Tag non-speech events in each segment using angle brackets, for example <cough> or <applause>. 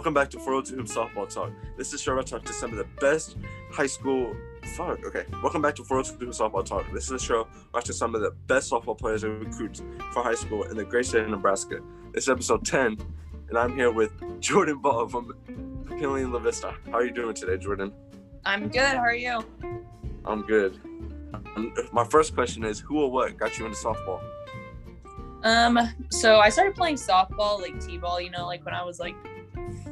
Welcome back to 402 Hoop Softball Talk. This is show I talk to some of the best high school. Fuck. Okay. Welcome back to 402 Hoop Softball Talk. This is a show I talk to some of the best softball players and recruits for high school in the great state of Nebraska. This is episode 10, and I'm here with Jordan Bahl from Papillion La Vista. How are you doing today, Jordan? I'm good. How are you? I'm good. Um, my first question is, who or what got you into softball? Um, so I started playing softball, like t-ball, you know, like when I was like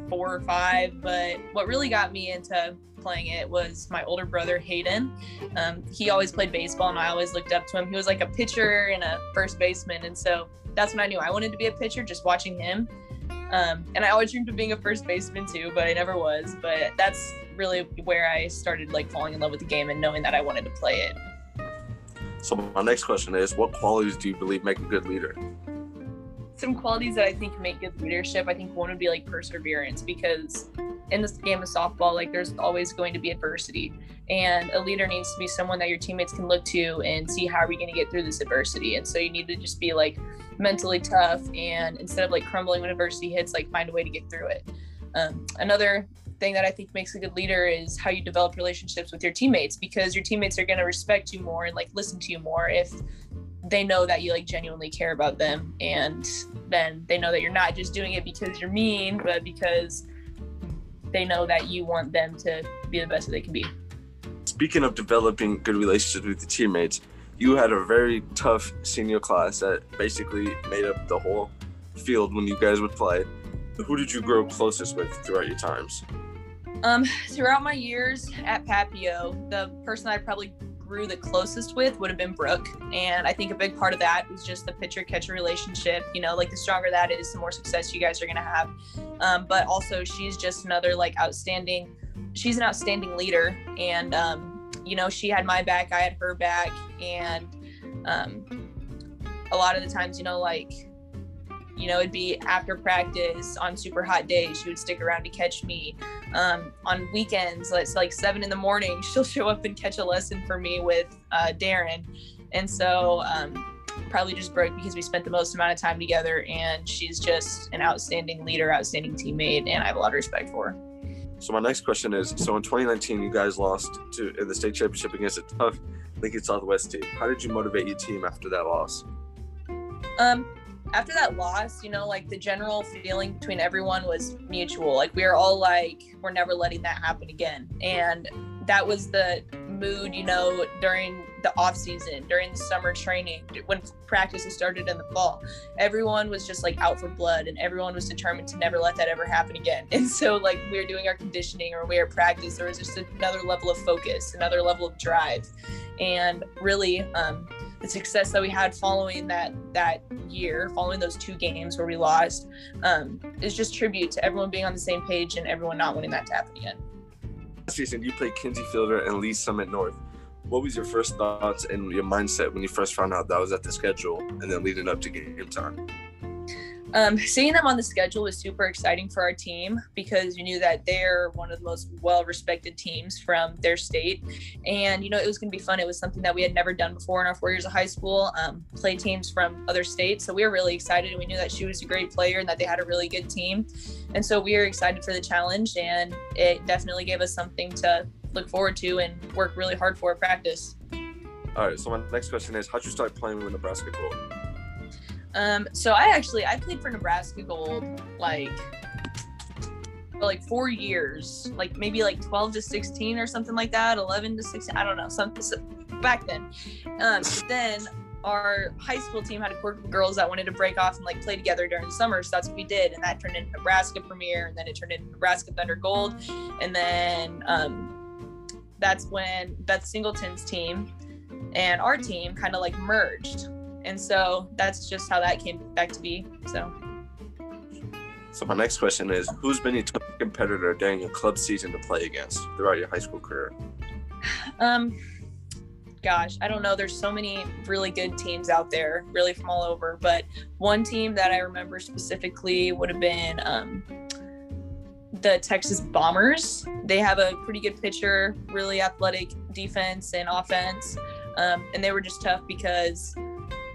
four or five. But what really got me into playing it was my older brother Hayden. Um, he always played baseball, and I always looked up to him. He was like a pitcher and a first baseman, and so that's when I knew I wanted to be a pitcher. Just watching him, um, and I always dreamed of being a first baseman too, but I never was. But that's really where I started like falling in love with the game and knowing that I wanted to play it. So my next question is, what qualities do you believe make a good leader? Some qualities that I think make good leadership, I think one would be like perseverance because in this game of softball, like there's always going to be adversity. And a leader needs to be someone that your teammates can look to and see how are we going to get through this adversity. And so you need to just be like mentally tough and instead of like crumbling when adversity hits, like find a way to get through it. Um, another thing that I think makes a good leader is how you develop relationships with your teammates because your teammates are going to respect you more and like listen to you more if they know that you like genuinely care about them and then they know that you're not just doing it because you're mean but because they know that you want them to be the best that they can be. Speaking of developing good relationships with your teammates, you had a very tough senior class that basically made up the whole field when you guys would play. Who did you grow closest with throughout your times? Um, throughout my years at Papio, the person I probably grew the closest with would have been Brooke. And I think a big part of that was just the pitcher catcher relationship. You know, like the stronger that is, the more success you guys are going to have. Um, but also, she's just another like outstanding, she's an outstanding leader. And, um, you know, she had my back, I had her back. And um, a lot of the times, you know, like, you know, it'd be after practice on super hot days. She would stick around to catch me. Um, on weekends, it's like seven in the morning. <laughs> She'll show up and catch a lesson for me with uh, Darren. And so, um, probably just Brooke because we spent the most amount of time together. And she's just an outstanding leader, outstanding teammate, and I have a lot of respect for her. So my next question is: So in 2019, you guys lost to in the state championship against a tough Lincoln Southwest team. How did you motivate your team after that loss? Um, after that loss, you know, like the general feeling between everyone was mutual. Like we were all like, we're never letting that happen again. And that was the mood, you know, during the off season, during the summer training, when practices started in the fall. Everyone was just like out for blood and everyone was determined to never let that ever happen again. <laughs> And so like we were doing our conditioning or we were practice, there was just another level of focus, another level of drive. And really, um, the success that we had following that that year, following those two games where we lost, um, is just tribute to everyone being on the same page and everyone not wanting that to happen again. Season, you played Kinsey Fielder and Lee's Summit North. What was your first thoughts and your mindset when you first found out that was at the schedule and then leading up to game time? Um, seeing them on the schedule was super exciting for our team because you knew that they're one of the most well-respected teams from their state, and you know it was going to be fun. It was something that we had never done before in our four years of high school. Um, play teams from other states, so we were really excited, and we knew that she was a great player and that they had a really good team, and so we were excited for the challenge, and it definitely gave us something to look forward to and work really hard for practice. All right. So my next question is, how'd you start playing with Nebraska Gold? Um, so I actually I played for Nebraska Gold like like four years, like maybe like 12 to 16 or something like that, 11 to 16, I don't know, something so back then. Um, then our high school team had a group of girls that wanted to break off and like play together during the summer. So that's what we did. And that turned into Nebraska Premier and then it turned into Nebraska Thunder Gold. And then um, that's when Beth Singleton's team and our team kind of like merged and so that's just how that came back to be so. So my next question is who's been your top competitor during your club season to play against throughout your high school career? <sighs> Um gosh i don't know. There's so many really good teams out there really from all over but one team that i remember specifically would have been um, the texas bombers. They have a pretty good pitcher really athletic defense and offense um, and they were just tough because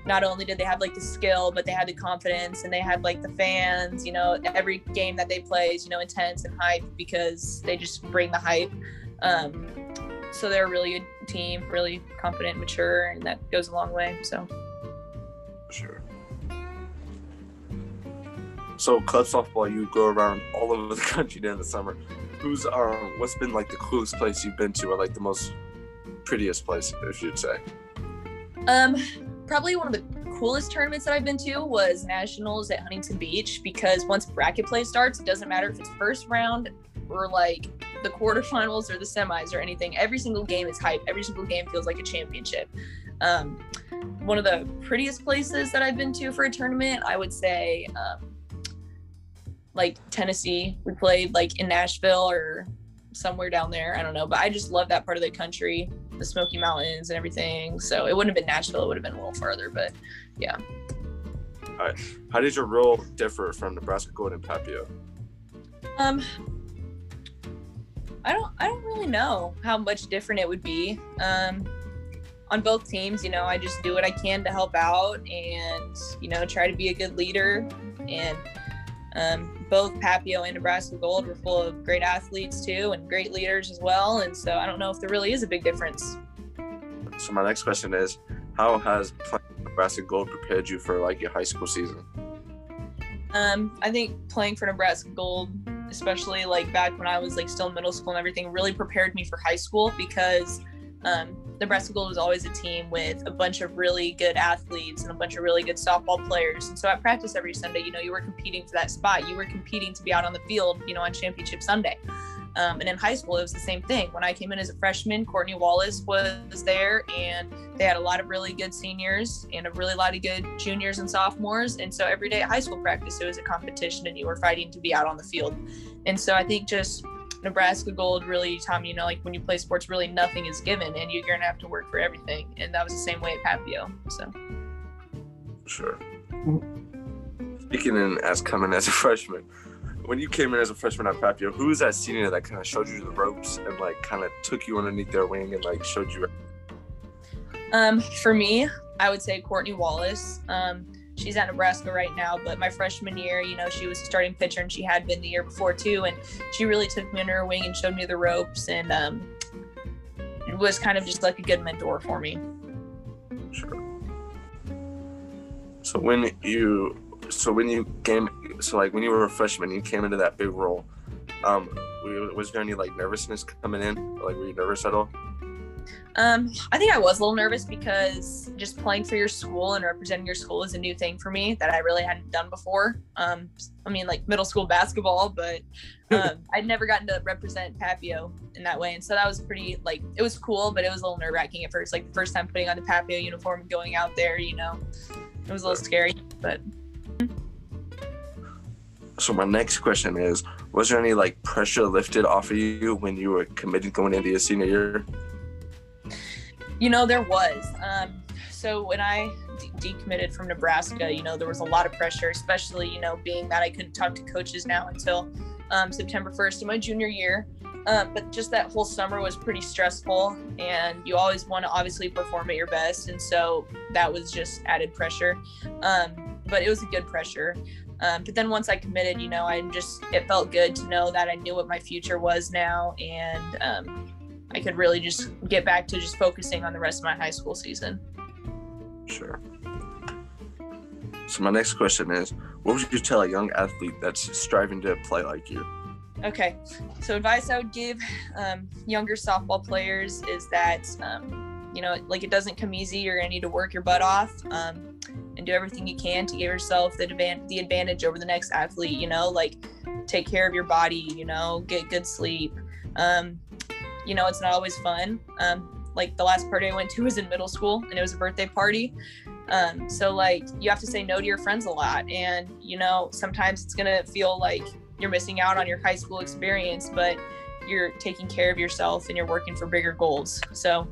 not only did they have like the skill, but they had the confidence and they had like the fans. You know, every game that they play is you know intense and hype because they just bring the hype. Um, so they're a really good team, really confident, mature, and that goes a long way. So. Sure. So club softball, you go around all over the <laughs> country during the summer. Who's um, what's been like the coolest place you've been to, or like the most prettiest place, if you'd say? Um, probably one of the coolest tournaments that I've been to was nationals at Huntington Beach because once bracket play starts, it doesn't matter if it's first round or like the quarterfinals or the semis or anything. Every single game is hype. Every single game feels like a championship. Um, one of the prettiest places that I've been to for a tournament, I would say, um, like Tennessee. We played like in Nashville or somewhere down there. I don't know, but I just love that part of the country, the Smoky Mountains and everything. So it wouldn't have been Nashville; it would have been a little farther. But yeah. All right. How did your role differ from Nebraska Gold and Papio? Um, I don't. I don't really know how much different it would be. Um, on both teams, you know, I just do what I can to help out and you know try to be a good leader and um, both Papio and Nebraska Gold were full of great athletes too and great leaders as well. And so I don't know if there really is a big difference. So my next question is, how has playing Nebraska Gold prepared you for like your high school season? Um, I think playing for Nebraska Gold, especially like back when I was like still in middle school and everything, really prepared me for high school because um, Nebraska Gold was always a team with a bunch of really good athletes and a bunch of really good softball players. And so at practice every Sunday, you know, you were competing for that spot. You were competing to be out on the field, you know, on championship Sunday. Um, and in high school, it was the same thing. When I came in as a freshman, Courtney Wallace was there, and they had a lot of really good seniors and a really lot of good juniors and sophomores. And so every day at high school practice, it was a competition, and you were fighting to be out on the field. And so I think just Nebraska Gold really taught me, you know, like when you play sports, really nothing is given and you're going to have to work for everything. And that was the same way at Papio. So, sure. Speaking in as coming as a freshman, when you came in as a freshman at Papio, who was that senior that kind of showed you the ropes and like kind of took you underneath their wing and like showed you? Um, for me, I would say Courtney Wallace. Um, she's at Nebraska right now. But my freshman year, you know, she was a starting pitcher and she had been the year before too. And she really took me under her wing and showed me the ropes and um, it was kind of just like a good mentor for me. Sure. So when you, so when you came, so like when you were a freshman, you came into that big role. Um, was there any like nervousness coming in? Like, were you nervous at all? Um, I think I was a little nervous because just playing for your school and representing your school is a new thing for me that I really hadn't done before. Um, I mean, like middle school basketball, but <laughs> um, I'd never gotten to represent Papio in that way, and so that was pretty like it was cool, but it was a little nerve wracking at first. Like the first time putting on the Papio uniform and going out there, you know, it was a little scary, but. So my next question is: Was there any like pressure lifted off of you when you were committed going into your senior year? You know, there was. Um, so when I de- decommitted from Nebraska, you know, there was a lot of pressure, especially, you know, being that I couldn't talk to coaches now until um, September 1st of my junior year. Um, but just that whole summer was pretty stressful, and you always want to obviously perform at your best. And so that was just added pressure. Um, but it was a good pressure. Um, but then once I committed, you know, I just, it felt good to know that I knew what my future was now. And, um, I could really just get back to just focusing on the rest of my high school season. Sure. So my next question is, what would you tell a young athlete that's striving to play like you? Okay, so advice I would give um, younger softball players is that um, you know, like it doesn't come easy. You're gonna need to work your butt off um, and do everything you can to give yourself the advan- the advantage over the next athlete. You know, like take care of your body. You know, get good sleep. Um, you know, it's not always fun. Um, like the last party I went to was in middle school and it was a birthday party. Um, so like you have to say no to your friends a lot. And, you know, sometimes it's going to feel like you're missing out on your high school experience, but you're taking care of yourself and you're working for bigger goals. So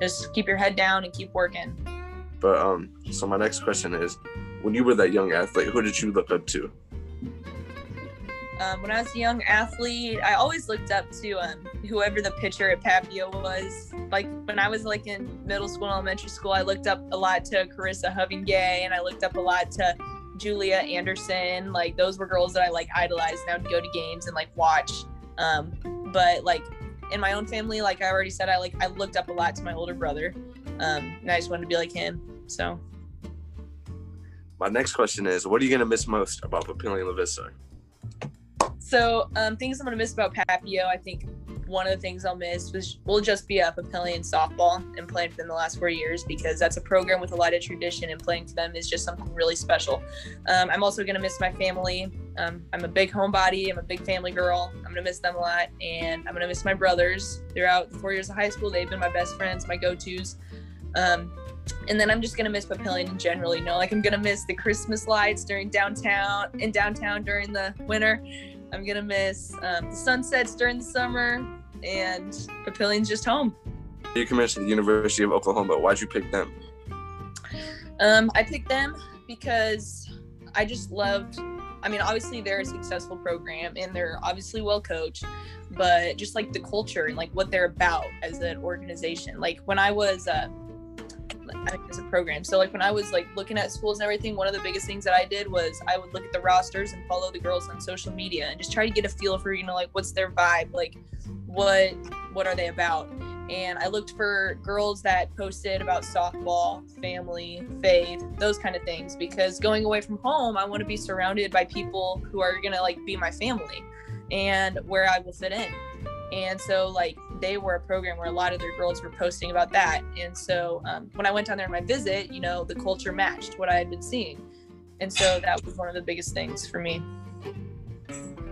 just keep your head down and keep working. But um, so my next question is, when you were that young athlete, who did you look up to? Um, when I was a young athlete, I always looked up to um, whoever the pitcher at Papio was. Like when I was like in middle school and elementary school, I looked up a lot to Carissa Hoving-Gay and I looked up a lot to Julia Anderson. Like those were girls that I like idolized now to go to games and like watch. Um, but like in my own family, like I already said, I like I looked up a lot to my older brother. Um, and I just wanted to be like him. So my next question is, what are you gonna miss most about Papillion La Vista? So um, things I'm gonna miss about Papio, I think one of the things I'll miss was will just be a Papillion softball and playing for them the last four years because that's a program with a lot of tradition and playing for them is just something really special. Um, I'm also gonna miss my family. Um, I'm a big homebody. I'm a big family girl. I'm gonna miss them a lot, and I'm gonna miss my brothers throughout the four years of high school. They've been my best friends, my go-tos. Um, and then I'm just gonna miss Papillion in general. You know, like I'm gonna miss the Christmas lights during downtown in downtown during the winter. I'm gonna miss um, the sunsets during the summer, and Papillion's just home. You committed to the University of Oklahoma. Why'd you pick them? Um, I picked them because I just loved. I mean, obviously they're a successful program and they're obviously well coached, but just like the culture and like what they're about as an organization. Like when I was. Uh, as a program. So like when I was like looking at schools and everything, one of the biggest things that I did was I would look at the rosters and follow the girls on social media and just try to get a feel for, you know, like what's their vibe, like what what are they about? And I looked for girls that posted about softball, family, faith, those kind of things because going away from home, I want to be surrounded by people who are going to like be my family and where I will fit in. And so, like, they were a program where a lot of their girls were posting about that. And so, um, when I went down there on my visit, you know, the culture matched what I had been seeing. And so, that was one of the biggest things for me.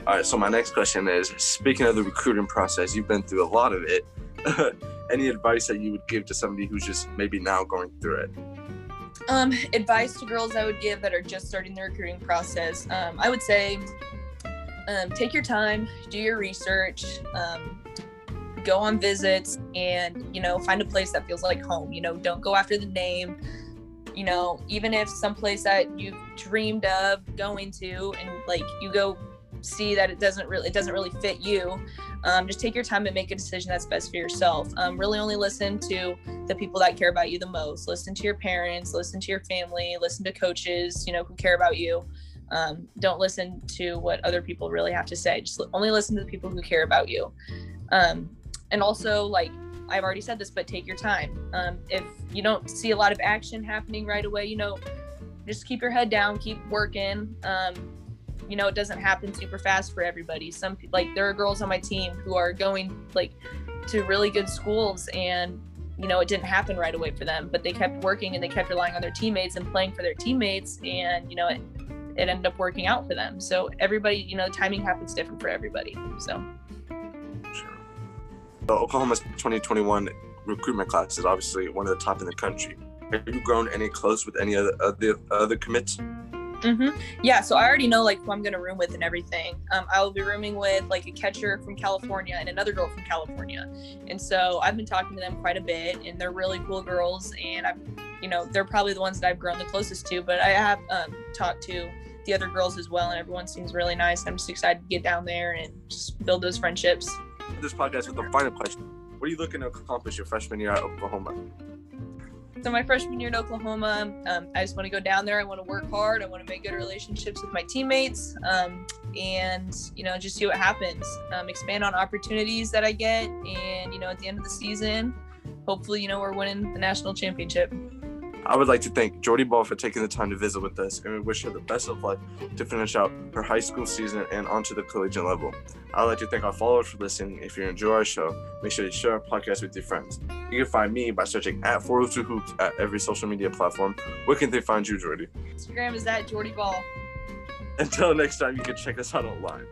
All right. So, my next question is speaking of the recruiting process, you've been through a lot of it. <laughs> Any advice that you would give to somebody who's just maybe now going through it? Um, advice to girls I would give that are just starting the recruiting process. Um, I would say um, take your time, do your research, um, go on visits, and you know find a place that feels like home. You know, don't go after the name. You know, even if some place that you've dreamed of going to, and like you go see that it doesn't really it doesn't really fit you um, just take your time and make a decision that's best for yourself um, really only listen to the people that care about you the most listen to your parents listen to your family listen to coaches you know who care about you um, don't listen to what other people really have to say. Just only listen to the people who care about you. Um, and also, like I've already said this, but take your time. Um, if you don't see a lot of action happening right away, you know, just keep your head down, keep working. Um, you know, it doesn't happen super fast for everybody. Some like there are girls on my team who are going like to really good schools and you know it didn't happen right away for them but they kept working and they kept relying on their teammates and playing for their teammates and you know it it ended up working out for them. So everybody, you know, timing happens different for everybody. So. So Oklahoma's 2021 recruitment class is obviously one of the top in the country. Have you grown any close with any other other, other commits? Mm-hmm. Yeah, so I already know like who I'm gonna room with and everything. Um, I will be rooming with like a catcher from California and another girl from California, and so I've been talking to them quite a bit, and they're really cool girls, and I've, you know, they're probably the ones that I've grown the closest to. But I have um, talked to the other girls as well, and everyone seems really nice. I'm just excited to get down there and just build those friendships. This podcast with the final question: What are you looking to accomplish your freshman year at Oklahoma? So my freshman year in Oklahoma, um, I just want to go down there. I want to work hard. I want to make good relationships with my teammates, um, and you know, just see what happens. Um, expand on opportunities that I get, and you know, at the end of the season, hopefully, you know, we're winning the national championship. I would like to thank Jordy Bahl for taking the time to visit with us, and we wish her the best of luck to finish out her high school season and onto the collegiate level. I'd like to thank our followers for listening. If you enjoy our show, make sure to share our podcast with your friends. You can find me by searching at 402 Hoops at every social media platform. Where can they find you, Jordy? Instagram is at Jordy Bahl. Until next time, you can check us out online.